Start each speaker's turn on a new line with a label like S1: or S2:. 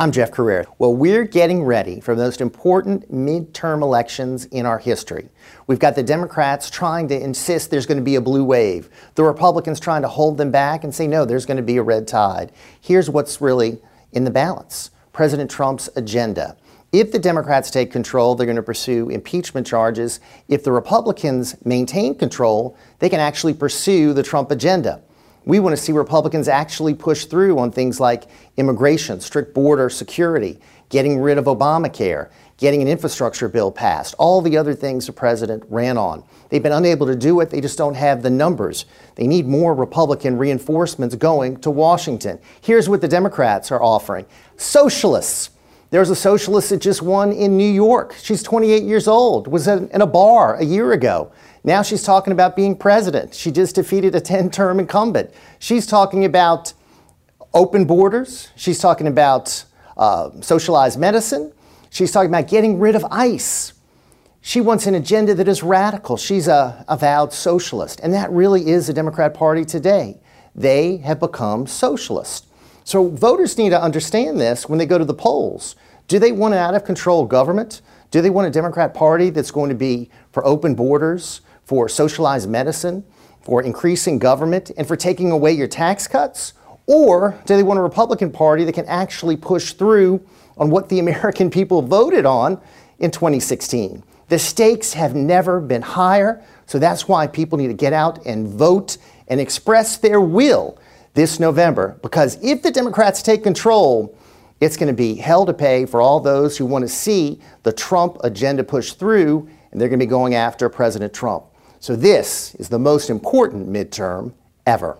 S1: I'm Jeff Crouere. Well, we're getting ready for the most important midterm elections in our history. We've got the Democrats trying to insist there's going to be a blue wave, the Republicans trying to hold them back and say, no, there's going to be a red tide. Here's what's really in the balance President Trump's agenda. If the Democrats take control, they're going to pursue impeachment charges. If the Republicans maintain control, they can actually pursue the Trump agenda. We want to see Republicans actually push through on things like immigration, strict border security, getting rid of Obamacare, getting an infrastructure bill passed, all the other things the president ran on. They've been unable to do it, they just don't have the numbers. They need more Republican reinforcements going to Washington. Here's what the Democrats are offering socialists. There's a socialist that just won in New York. She's 28 years old, was in a bar a year ago. Now she's talking about being president. She just defeated a 10 term incumbent. She's talking about open borders. She's talking about uh, socialized medicine. She's talking about getting rid of ICE. She wants an agenda that is radical. She's a avowed socialist. And that really is the Democrat Party today. They have become socialist. So voters need to understand this when they go to the polls. Do they want an out of control government? Do they want a Democrat Party that's going to be for open borders, for socialized medicine, for increasing government, and for taking away your tax cuts? Or do they want a Republican Party that can actually push through on what the American people voted on in 2016? The stakes have never been higher, so that's why people need to get out and vote and express their will this November. Because if the Democrats take control, it's going to be hell to pay for all those who want to see the Trump agenda pushed through, and they're going to be going after President Trump. So this is the most important midterm ever.